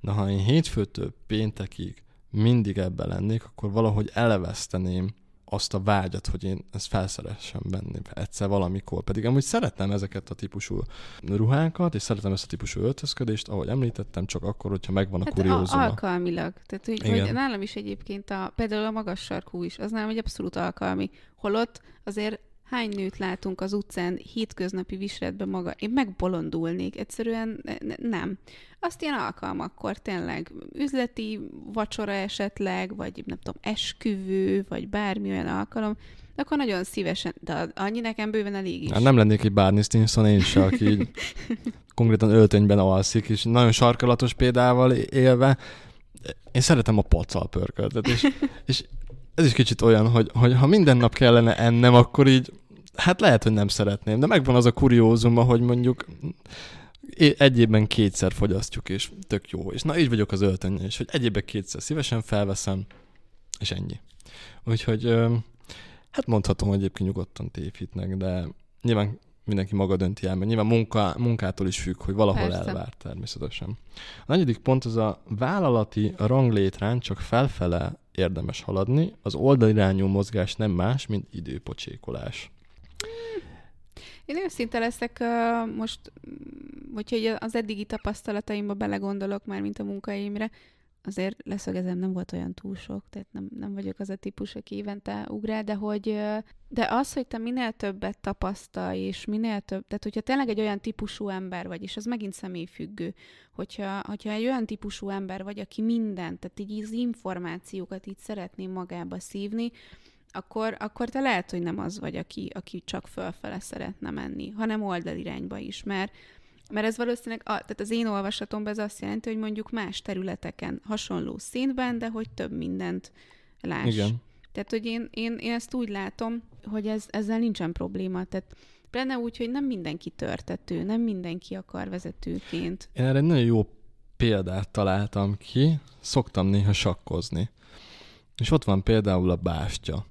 De ha én hétfőtől péntekig mindig ebben lennék, akkor valahogy elveszteném azt a vágyat, hogy én ezt felszeressem benni egyszer valamikor. Pedig amúgy szeretem ezeket a típusú ruhákat, és szeretem ezt a típusú öltözködést, ahogy említettem, csak akkor, hogyha megvan a hát kuriózuma. alkalmilag. Tehát, hogy, hogy nálam is egyébként a, például a magas sarkú is, az nálam egy abszolút alkalmi. Holott azért hány nőt látunk az utcán hétköznapi viseletben maga? Én megbolondulnék, egyszerűen nem. Azt ilyen alkalmakkor tényleg üzleti vacsora esetleg, vagy nem tudom, esküvő, vagy bármi olyan alkalom, akkor nagyon szívesen, de annyi nekem bőven elég is. Hát nem lennék egy Barney Stinson én is, aki [laughs] konkrétan öltönyben alszik, és nagyon sarkalatos példával élve. Én szeretem a pacal pörköltet, és, és ez is kicsit olyan, hogy, hogy ha minden nap kellene ennem, akkor így, hát lehet, hogy nem szeretném, de megvan az a kuriózuma, hogy mondjuk egy évben kétszer fogyasztjuk, és tök jó. És na, így vagyok az öltöny, és hogy egy évben kétszer szívesen felveszem, és ennyi. Úgyhogy, hát mondhatom, hogy egyébként nyugodtan tévhitnek, de nyilván mindenki maga dönti el, mert nyilván munka, munkától is függ, hogy valahol Persze. elvár természetesen. A negyedik pont az a vállalati ranglétrán csak felfele érdemes haladni, az oldalirányú mozgás nem más, mint időpocsékolás. Én őszinte leszek, most, hogyha az eddigi tapasztalataimba belegondolok már, mint a munkaimre, azért leszögezem, nem volt olyan túl sok, tehát nem, nem vagyok az a típus, aki évente ugrál, de hogy de az, hogy te minél többet tapasztalj, és minél több, tehát hogyha tényleg egy olyan típusú ember vagy, és az megint személyfüggő, hogyha, hogyha egy olyan típusú ember vagy, aki mindent, tehát így az információkat így szeretné magába szívni, akkor, akkor te lehet, hogy nem az vagy, aki, aki csak fölfele szeretne menni, hanem oldalirányba is, mert mert ez valószínűleg, a, tehát az én olvasatomban ez azt jelenti, hogy mondjuk más területeken hasonló szintben, de hogy több mindent láss. Igen. Tehát, hogy én, én, én ezt úgy látom, hogy ez, ezzel nincsen probléma. Tehát Pláne úgy, hogy nem mindenki törtető, nem mindenki akar vezetőként. Én erre egy nagyon jó példát találtam ki, szoktam néha sakkozni. És ott van például a bástya.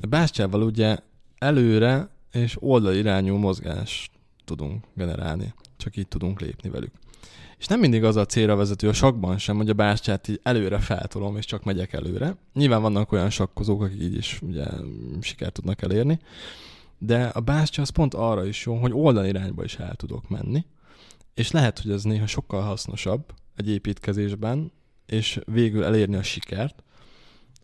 A bástyával ugye előre és oldalirányú mozgást tudunk generálni. Csak így tudunk lépni velük. És nem mindig az a célra vezető a sakban sem, hogy a bástyát így előre feltolom, és csak megyek előre. Nyilván vannak olyan sakkozók, akik így is ugye sikert tudnak elérni, de a bástya az pont arra is jó, hogy oldalirányba is el tudok menni, és lehet, hogy ez néha sokkal hasznosabb egy építkezésben, és végül elérni a sikert,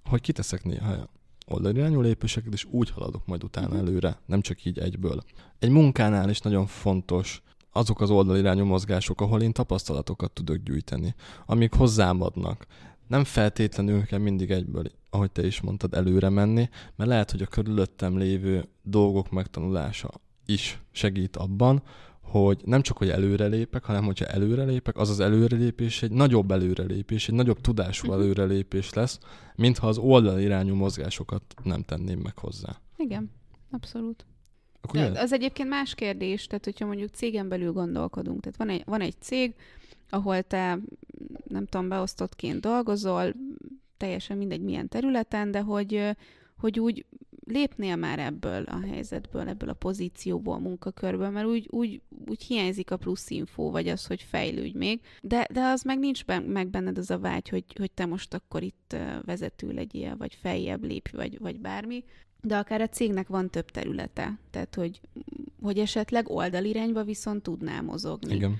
hogy kiteszek néha oldalirányú lépéseket, és úgy haladok majd utána Mhm. előre, nem csak így egyből. Egy munkánál is nagyon fontos azok az oldalirányú mozgások, ahol én tapasztalatokat tudok gyűjteni, amik hozzám adnak. Nem feltétlenül kell mindig egyből, ahogy te is mondtad, előre menni, mert lehet, hogy a körülöttem lévő dolgok megtanulása is segít abban, hogy nem csak, hogy előrelépek, hanem hogyha előrelépek, az az előrelépés egy nagyobb előrelépés, egy nagyobb tudású Mhm. előrelépés lesz, mintha az oldalirányú mozgásokat nem tenném meg hozzá. Igen, abszolút. Akkor De az egyébként más kérdés, tehát hogyha mondjuk cégen belül gondolkodunk, tehát van egy, van egy cég, ahol te, nem tudom, beosztottként dolgozol, teljesen mindegy milyen területen, de hogy, hogy úgy lépnél már ebből a helyzetből, ebből a pozícióból, munkakörből, mert úgy, úgy, úgy hiányzik a plusz infó, vagy az, hogy fejlődj még, de, de az meg nincs ben, meg benned az a vágy, hogy, hogy te most akkor itt vezető legyél, vagy feljebb lépj, vagy, vagy bármi, de akár a cégnek van több területe, tehát hogy, hogy esetleg oldalirányba viszont tudnál mozogni. Igen.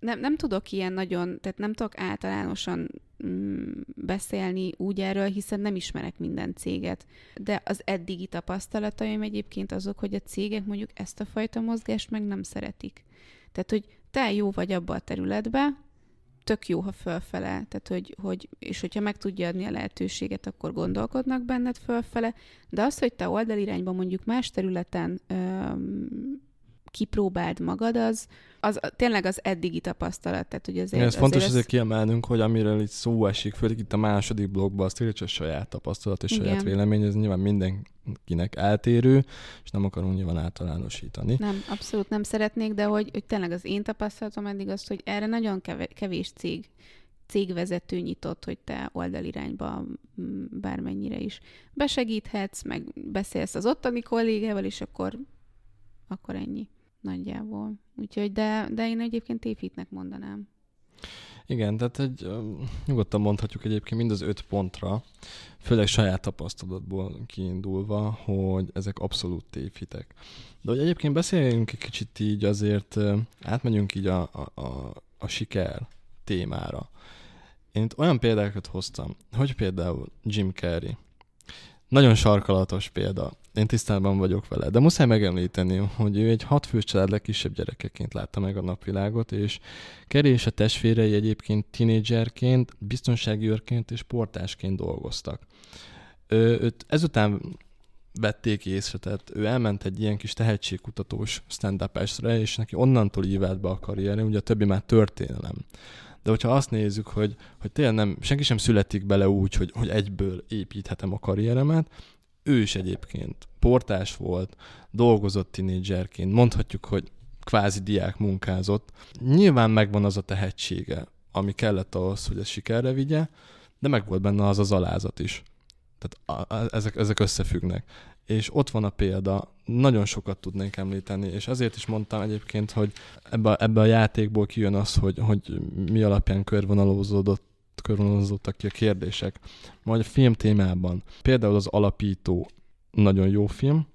Nem, nem tudok ilyen nagyon, tehát nem tudok általánosan mm, beszélni úgy erről, hiszen nem ismerek minden céget. De az eddigi tapasztalataim egyébként azok, hogy a cégek mondjuk ezt a fajta mozgást meg nem szeretik. Tehát, hogy te jó vagy abba a területbe, tök jó, ha fölfele, tehát hogy, hogy, és hogyha meg tudja adni a lehetőséget, akkor gondolkodnak benned fölfele, de az, hogy te oldalirányba mondjuk más területen öm, kipróbáld magad, az, az tényleg az eddigi tapasztalat. Tehát, hogy azért, Igen, ez fontos azért azért kiemelnünk, hogy amiről itt szó esik, főleg itt a második blogban, az tényleg csak saját tapasztalat és saját Igen. vélemény, ez nyilván mindenkinek eltérő, és nem akarunk nyilván általánosítani. Nem, abszolút nem szeretnék, de hogy, hogy tényleg az én tapasztalatom eddig az, hogy erre nagyon kevés cég cégvezető nyitott, hogy te oldalirányba mm, bármennyire is besegíthetsz, meg beszélsz az ottani kollégával, és akkor, akkor ennyi nagyjából. Úgyhogy, de, de én egyébként tévhitnek mondanám. Igen, tehát egy, nyugodtan mondhatjuk egyébként mind az öt pontra, főleg saját tapasztalatból kiindulva, hogy ezek abszolút tévhitek. De hogy egyébként beszéljünk egy kicsit így azért, átmegyünk így a, a, a, a siker témára. Én itt olyan példákat hoztam, hogy például Jim Carrey. Nagyon sarkalatos példa. Én tisztában vagyok vele, de muszáj megemlíteni, hogy ő egy hatfős család legkisebb gyerekeként látta meg a napvilágot, és Kerry és a testvérei egyébként tinédzserként, biztonsági őrként és portásként dolgoztak. Ő, őt ezután vették észre, tehát ő elment egy ilyen kis tehetségkutatós stand up és neki onnantól ívált be a karrierje, ugye a többi már történelem. De hogyha azt nézzük, hogy, hogy tényleg nem, senki sem születik bele úgy, hogy, hogy egyből építhetem a karrieremet, ő is egyébként portás volt, dolgozott tinédzserként, mondhatjuk, hogy kvázi diák munkázott. Nyilván megvan az a tehetsége, ami kellett ahhoz, hogy ezt sikerre vigye, de meg volt benne az az alázat is. Tehát a, a, ezek, ezek összefüggnek. És ott van a példa, nagyon sokat tudnék említeni, és azért is mondtam egyébként, hogy ebbe, ebbe a játékból kijön az, hogy, hogy mi alapján körvonalozódott körvonalazódtak ki a kérdések. Majd a film témában. Például az alapító nagyon jó film,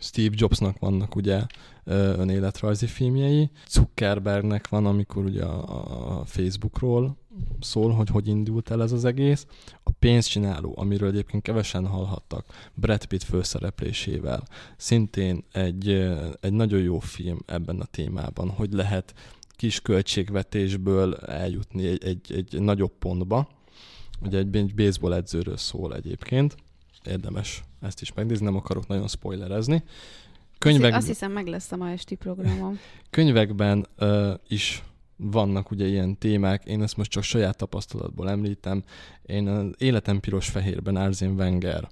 Steve Jobsnak vannak ugye önéletrajzi filmjei, Zuckerbergnek van, amikor ugye a, a Facebookról szól, hogy hogy indult el ez az egész. A pénzcsináló, amiről egyébként kevesen hallhattak, Brad Pitt főszereplésével, szintén egy, egy nagyon jó film ebben a témában, hogy lehet kis költségvetésből eljutni egy, egy, egy nagyobb pontba. Ugye egy, egy baseball edzőről szól egyébként, érdemes ezt is megnézni, nem akarok nagyon spoilerezni. Könyvek... Azt hiszem, meg lesz a ma esti programom. [laughs] Könyvekben uh, is vannak ugye ilyen témák, én ezt most csak saját tapasztalatból említem. Én az Életem piros-fehérben Arzén Wenger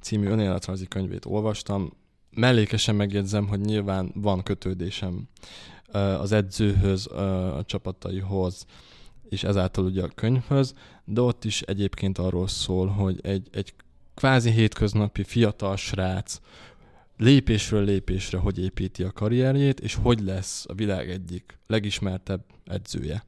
című önéletrajzi könyvét olvastam. Mellékesen megjegyzem, hogy nyilván van kötődésem az edzőhöz, a csapataihoz, és ezáltal ugye a könyvhöz, de ott is egyébként arról szól, hogy egy, egy kvázi hétköznapi fiatal srác lépésről lépésre hogy építi a karrierjét, és hogy lesz a világ egyik legismertebb edzője.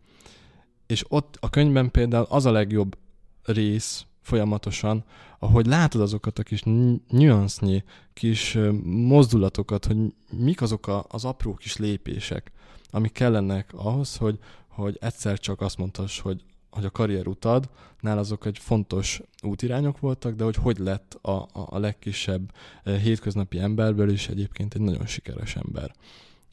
És ott a könyvben például az a legjobb rész folyamatosan, ahogy látod azokat a kis nüansznyi, kis mozdulatokat, hogy mik azok a, az apró kis lépések, amik kellenek ahhoz, hogy, hogy egyszer csak azt mondhass, hogy hogy a karrierutadnál azok egy fontos útirányok voltak, de hogy hogy lett a, a, a legkisebb hétköznapi emberből is egyébként egy nagyon sikeres ember.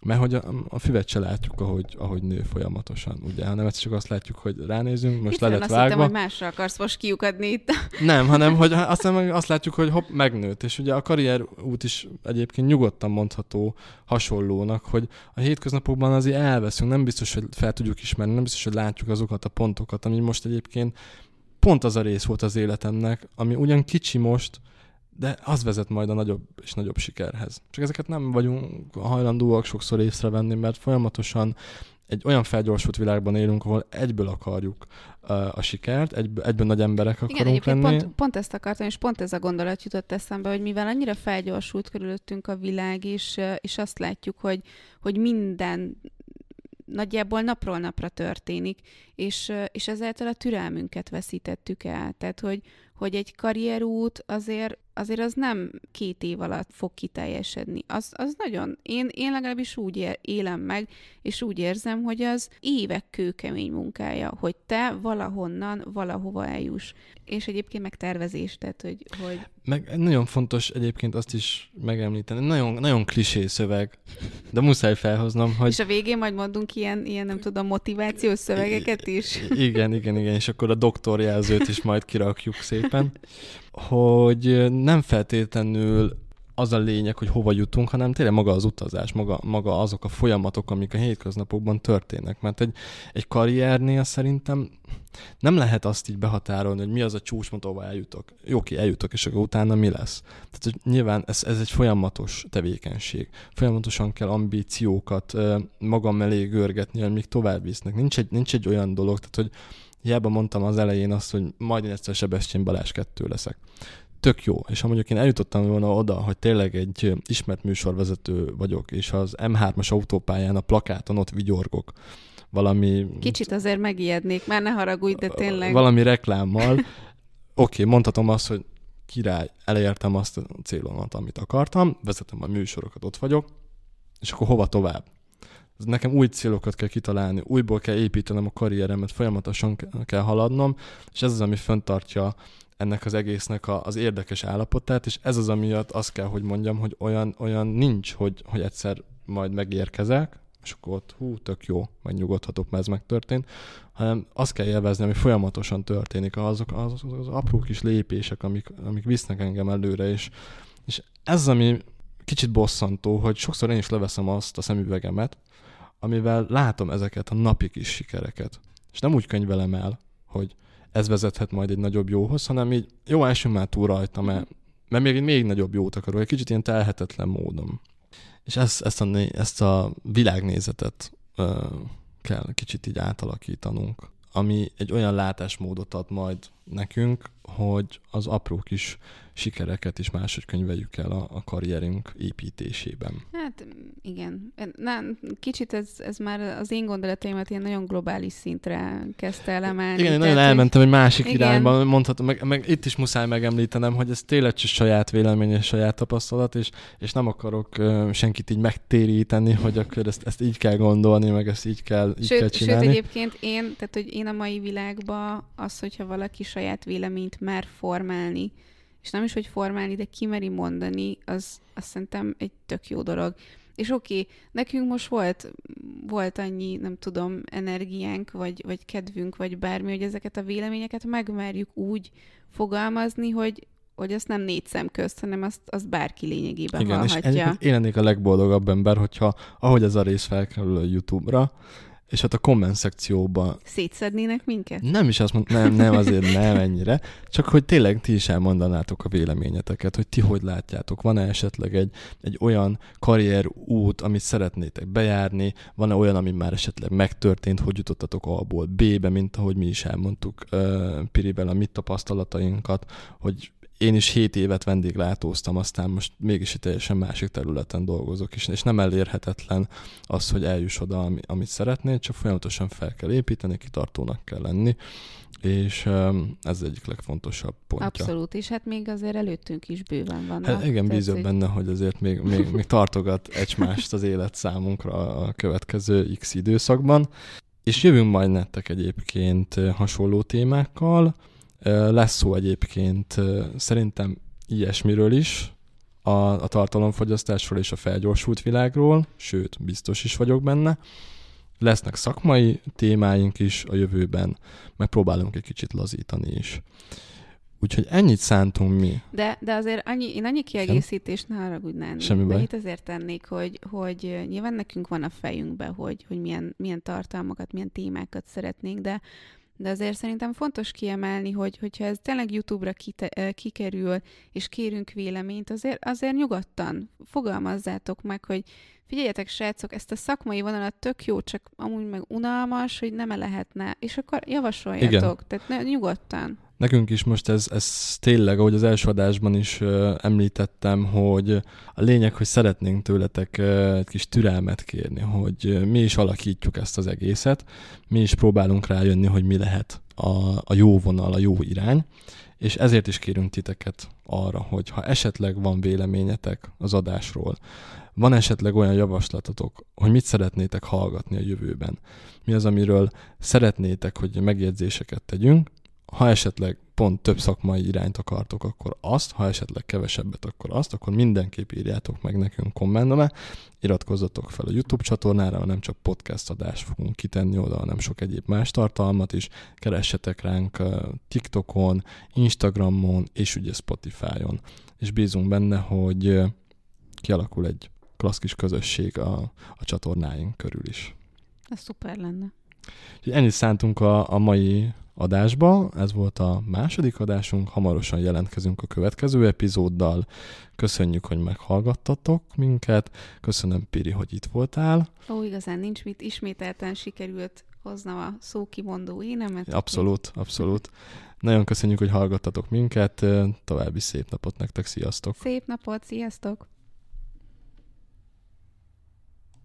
Mert hogy a, a füvet se látjuk, ahogy, ahogy nő folyamatosan, ugye, hanem ezt csak azt látjuk, hogy ránézünk, most le lett azt vágva. hittem, hogy másra akarsz most kiukadni itt. Nem, hanem hogy aztán meg azt látjuk, hogy hopp, megnőtt. És ugye a karrierút is egyébként nyugodtan mondható hasonlónak, hogy a hétköznapokban azért elveszünk, nem biztos, hogy fel tudjuk ismerni, nem biztos, hogy látjuk azokat a pontokat, ami most egyébként pont az a rész volt az életemnek, ami ugyan kicsi most, de az vezet majd a nagyobb és nagyobb sikerhez. Csak ezeket nem vagyunk hajlandóak sokszor észrevenni, mert folyamatosan egy olyan felgyorsult világban élünk, ahol egyből akarjuk uh, a sikert, egyből, egyből nagy emberek akarunk Igen, lenni. Pont, pont ezt akartam, és pont ez a gondolat jutott eszembe, hogy mivel annyira felgyorsult körülöttünk a világ, és, és azt látjuk, hogy, hogy minden nagyjából napról napra történik, és, és ezáltal a türelmünket veszítettük el. Tehát, hogy, hogy egy karrierút azért, azért az nem két év alatt fog kiteljesedni. Az, az nagyon, én, én legalábbis úgy élem meg, és úgy érzem, hogy az évek kőkemény munkája, hogy te valahonnan, valahova eljuss. És egyébként meg tervezés, tehát hogy... hogy... Meg nagyon fontos egyébként azt is megemlíteni, nagyon, nagyon klisé szöveg, de muszáj felhoznom, hogy... És a végén majd mondunk ilyen, ilyen nem tudom, motivációs szövegeket is. Igen, igen, igen, és akkor a doktorjelzőt is majd kirakjuk szépen, hogy nem feltétlenül az a lényeg, hogy hova jutunk, hanem tényleg maga az utazás, maga, maga azok a folyamatok, amik a hétköznapokban történnek. Mert egy, egy karriernél szerintem nem lehet azt így behatárolni, hogy mi az a csúcs, ahova eljutok. Jó, ki eljutok, és akkor utána mi lesz. Tehát hogy nyilván ez, ez egy folyamatos tevékenység. Folyamatosan kell ambíciókat magam mellé görgetni, amik tovább visznek. Nincs egy, nincs egy olyan dolog, tehát hogy hiába mondtam az elején azt, hogy majd én egyszer Sebestyén Balázs kettő leszek tök jó. És ha mondjuk én eljutottam volna oda, hogy tényleg egy ismert műsorvezető vagyok, és az M3-as autópályán a plakáton ott vigyorgok, valami... Kicsit azért megijednék, már ne haragudj, de tényleg... Valami reklámmal. [laughs] Oké, okay, mondhatom azt, hogy király, elértem azt a célomat, amit akartam, vezetem a műsorokat, ott vagyok, és akkor hova tovább? Nekem új célokat kell kitalálni, újból kell építenem a karrieremet, folyamatosan kell haladnom, és ez az, ami föntartja ennek az egésznek a, az érdekes állapotát, és ez az, amiatt azt kell, hogy mondjam, hogy olyan, olyan nincs, hogy, hogy egyszer majd megérkezek, és akkor ott hú, tök jó, majd nyugodhatok, mert ez megtörtént, hanem azt kell élvezni, ami folyamatosan történik, azok az, az, az apró kis lépések, amik, amik visznek engem előre, és, és ez ami kicsit bosszantó, hogy sokszor én is leveszem azt a szemüvegemet, amivel látom ezeket a napi kis sikereket. És nem úgy könyvelem el, hogy ez vezethet majd egy nagyobb jóhoz, hanem így jó, elsőn már túl rajta, mert, mert még, még nagyobb jót akarok, egy kicsit ilyen telhetetlen módon. És ezt, ezt, a, ezt a világnézetet ö, kell kicsit így átalakítanunk, ami egy olyan látásmódot ad majd nekünk, hogy az apró kis sikereket is máshogy könyveljük el a, a karrierünk építésében. Hát igen. Nem, kicsit ez, ez már az én gondolataimat ilyen nagyon globális szintre kezdte el emelni. Igen, én nagyon elmentem egy másik igen. irányba, mondhatom, meg, meg, itt is muszáj megemlítenem, hogy ez tényleg csak saját vélemény és saját tapasztalat, és, és nem akarok uh, senkit így megtéríteni, hogy akkor ezt, ezt így kell gondolni, meg ezt így kell, így sőt, kell csinálni. Sőt, egyébként én, tehát hogy én a mai világban az, hogyha valaki saját véleményt mer formálni, és nem is, hogy formálni, de kimeri mondani, az azt szerintem egy tök jó dolog. És oké, okay, nekünk most volt, volt annyi, nem tudom, energiánk, vagy, vagy kedvünk, vagy bármi, hogy ezeket a véleményeket megmerjük úgy fogalmazni, hogy, hogy azt nem négy szem közt, hanem azt, azt bárki lényegében Igen, hallhatja. És én lennék a legboldogabb ember, hogyha ahogy ez a rész felkerül a YouTube-ra, és hát a komment szekcióban... Szétszednének minket? Nem is azt mondtam, nem, nem, azért nem ennyire, csak hogy tényleg ti is elmondanátok a véleményeteket, hogy ti hogy látjátok, van-e esetleg egy, egy olyan karrier út, amit szeretnétek bejárni, van-e olyan, ami már esetleg megtörtént, hogy jutottatok A-ból B-be, mint ahogy mi is elmondtuk uh, Pirivel a mi tapasztalatainkat, hogy én is 7 évet vendéglátóztam, aztán most mégis egy teljesen másik területen dolgozok, és, és nem elérhetetlen az, hogy eljuss oda, ami, amit szeretnél, csak folyamatosan fel kell építeni, kitartónak kell lenni, és ez egyik legfontosabb pontja. Abszolút, és hát még azért előttünk is bőven van. Hát igen, bízom hogy... benne, hogy azért még, még, még tartogat egymást az élet számunkra a következő x időszakban. és jövünk majd nektek egyébként hasonló témákkal. Lesz szó egyébként szerintem ilyesmiről is, a, a tartalomfogyasztásról és a felgyorsult világról, sőt, biztos is vagyok benne. Lesznek szakmai témáink is a jövőben, megpróbálunk egy kicsit lazítani is. Úgyhogy ennyit szántunk mi. De, de azért annyi, én annyi kiegészítést ne haragudnál. Semmi baj. Itt azért tennék, hogy, hogy nyilván nekünk van a fejünkbe, hogy, hogy milyen, milyen tartalmakat, milyen témákat szeretnénk, de de azért szerintem fontos kiemelni, hogy hogyha ez tényleg YouTube-ra kite, kikerül, és kérünk véleményt, azért, azért nyugodtan fogalmazzátok meg, hogy figyeljetek, srácok, ezt a szakmai vonalat tök jó, csak amúgy meg unalmas, hogy nem lehetne, és akkor javasoljatok, Igen. tehát ne, nyugodtan. Nekünk is most ez, ez tényleg, ahogy az első adásban is uh, említettem, hogy a lényeg, hogy szeretnénk tőletek uh, egy kis türelmet kérni, hogy uh, mi is alakítjuk ezt az egészet, mi is próbálunk rájönni, hogy mi lehet a, a jó vonal, a jó irány, és ezért is kérünk titeket arra, hogy ha esetleg van véleményetek az adásról, van esetleg olyan javaslatotok, hogy mit szeretnétek hallgatni a jövőben, mi az, amiről szeretnétek, hogy megjegyzéseket tegyünk, ha esetleg pont több szakmai irányt akartok, akkor azt, ha esetleg kevesebbet, akkor azt, akkor mindenképp írjátok meg nekünk kommentbe, iratkozzatok fel a YouTube csatornára, nem csak podcast adást fogunk kitenni oda, hanem sok egyéb más tartalmat is, keressetek ránk TikTokon, Instagramon és ugye Spotify-on, és bízunk benne, hogy kialakul egy klassz közösség a, a csatornáink körül is. Ez szuper lenne. Ennyit szántunk a, a mai adásba. Ez volt a második adásunk, hamarosan jelentkezünk a következő epizóddal. Köszönjük, hogy meghallgattatok minket. Köszönöm, Piri, hogy itt voltál. Ó, igazán nincs mit, ismételten sikerült hoznom a szókimondó énemet. Abszolút, abszolút. Nagyon köszönjük, hogy hallgattatok minket. További szép napot nektek, sziasztok! Szép napot, sziasztok!